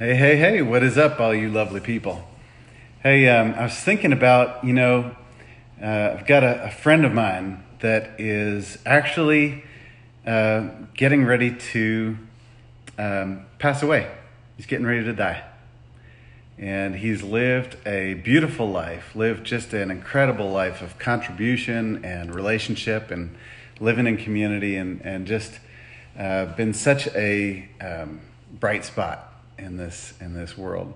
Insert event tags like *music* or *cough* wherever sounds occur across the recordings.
Hey, hey, hey, what is up, all you lovely people? Hey, um, I was thinking about, you know, uh, I've got a, a, friend of mine that is actually uh, getting ready to um, pass away. He's getting ready to die. And he's lived a beautiful life, lived just an incredible life of contribution and relationship and living in community and, and just uh, been such a um, bright spot in this in this world.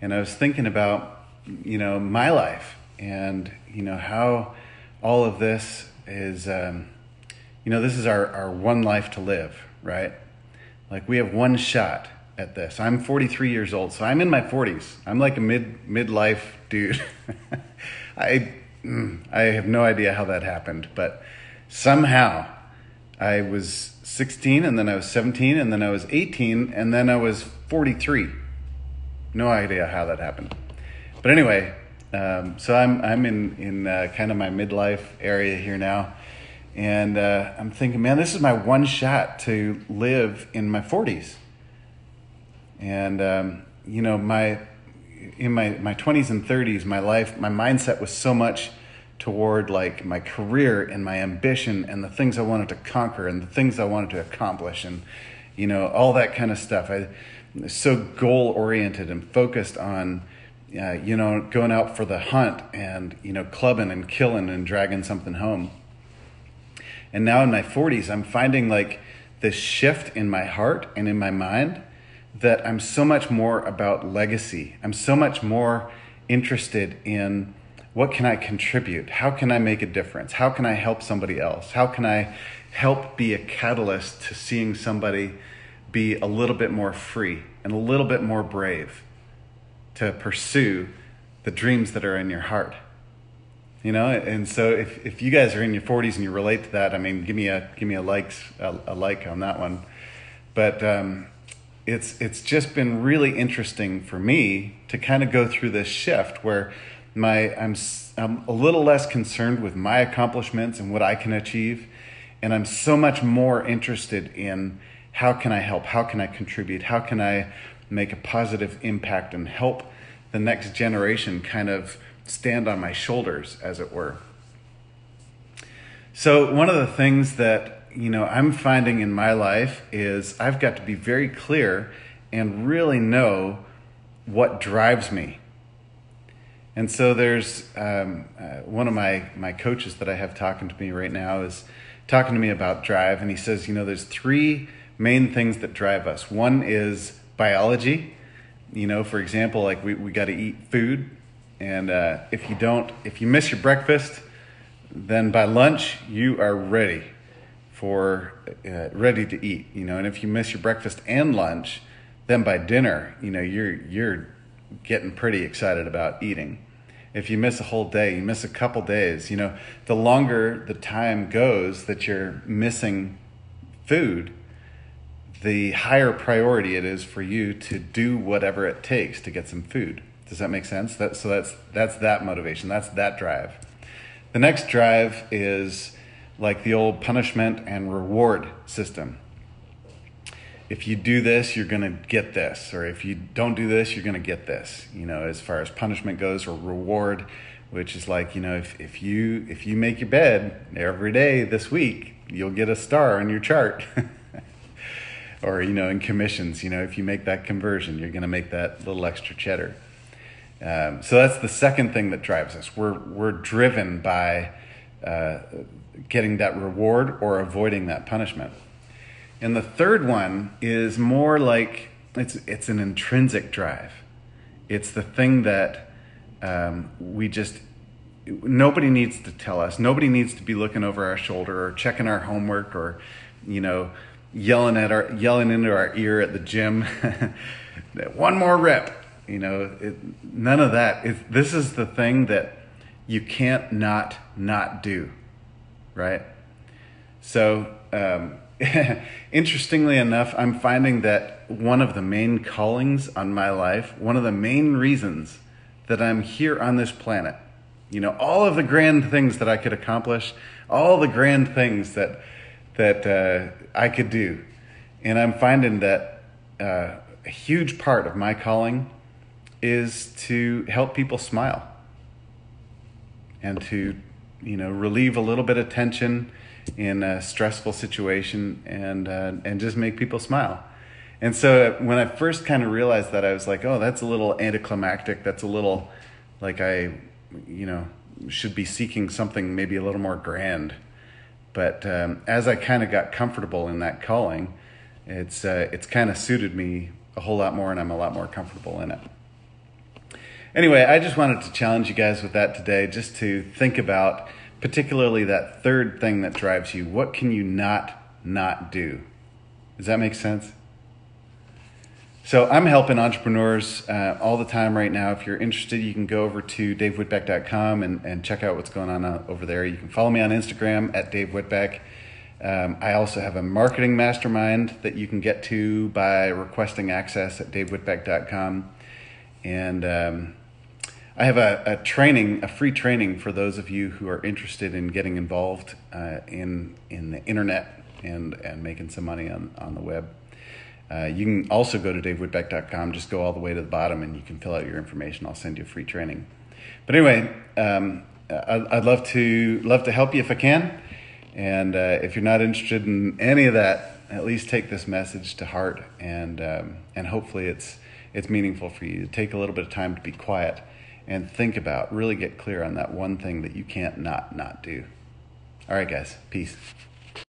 And I was thinking about you know my life and you know how all of this is um, you know this is our, our one life to live right? Like we have one shot at this. I'm 43 years old so i'm in my 40s i'm like a mid midlife dude. *laughs* I mm, i have no idea how that happened but somehow i was 16 and then i was 17 and then i was 18 and then i was 43. No idea how that happened. But anyway, um, so I'm, I'm in, in uh, kind of my midlife area here now. And uh, I'm thinking, man, this is my one shot to live in my 40s. And, um, you know, my, in my, my 20s and 30s, my life, my mindset was so much toward like my career and my ambition and the things I wanted to conquer and the things I wanted to accomplish and, you know, all that kind of stuff. I, so goal oriented and focused on uh, you know going out for the hunt and you know clubbing and killing and dragging something home and now in my 40s i'm finding like this shift in my heart and in my mind that i'm so much more about legacy i'm so much more interested in what can i contribute how can i make a difference how can i help somebody else how can i help be a catalyst to seeing somebody be a little bit more free and a little bit more brave to pursue the dreams that are in your heart. You know, and so if, if you guys are in your 40s and you relate to that, I mean, give me a give me a likes a, a like on that one. But um, it's it's just been really interesting for me to kind of go through this shift where my I'm I'm a little less concerned with my accomplishments and what I can achieve, and I'm so much more interested in how can I help? How can I contribute? How can I make a positive impact and help the next generation kind of stand on my shoulders, as it were? So, one of the things that you know I'm finding in my life is I've got to be very clear and really know what drives me. And so there's um, uh, one of my, my coaches that I have talking to me right now is talking to me about drive, and he says, you know, there's three main things that drive us. One is biology. You know, for example, like we, we got to eat food. And uh, if you don't, if you miss your breakfast, then by lunch you are ready for uh, ready to eat. You know, and if you miss your breakfast and lunch, then by dinner, you know, you're you're getting pretty excited about eating. If you miss a whole day, you miss a couple days, you know, the longer the time goes that you're missing food, the higher priority it is for you to do whatever it takes to get some food. Does that make sense? That, so that's that's that motivation. That's that drive. The next drive is like the old punishment and reward system. If you do this, you're going to get this, or if you don't do this, you're going to get this. You know, as far as punishment goes, or reward, which is like you know, if if you if you make your bed every day this week, you'll get a star on your chart. *laughs* or you know in commissions you know if you make that conversion you're going to make that little extra cheddar um, so that's the second thing that drives us we're we're driven by uh, getting that reward or avoiding that punishment and the third one is more like it's it's an intrinsic drive. It's the thing that um, we just nobody needs to tell us. Nobody needs to be looking over our shoulder or checking our homework or you know yelling at our yelling into our ear at the gym. *laughs* One more rep. You know it, none of that. It, this is the thing that you can't not not do right? So um, *laughs* interestingly enough i'm finding that one of the main callings on my life one of the main reasons that i'm here on this planet you know all of the grand things that i could accomplish all the grand things that that uh, I could do. And I'm finding that uh, a huge part of my calling is to help people smile and to, you know, relieve a little bit of tension in a stressful situation and uh, and just make people smile. And so when I first kind of realized that, I was like, oh, that's a little anticlimactic. That's a little like I, you know, should be seeking something maybe a little more grand. But um, as I kind of got comfortable in that calling, it's uh, it's kind of suited me a whole lot more, and I'm a lot more comfortable in it. Anyway, I just wanted to challenge you guys with that today, just to think about particularly that third thing that drives you. What can you not not do? Does that make sense? So I'm helping entrepreneurs uh, all the time right now. If you're interested, you can go over to davewhitbeck.com and, and check out what's going on uh, over there. You can follow me on Instagram at Dave Whitbeck. Um, I also have a marketing mastermind that you can get to by requesting access at davewhitbeck.com. And um, I have a, a, training, a free training for those of you who are interested in getting involved uh, in, in the internet and, and making some money on, on the web. Uh, you can also go to davewhitbeck.com. just go all the way to the bottom and you can fill out your information. I'll send you a free training. But anyway, um, I'd, I'd, love to love to help you if I can. And uh, if you're not interested in any of that, at least take this message to heart, and um, and hopefully it's it's meaningful for you. Take a little bit of time to be quiet and think about, really get clear on that one thing that you can't not not do. All right, guys, peace.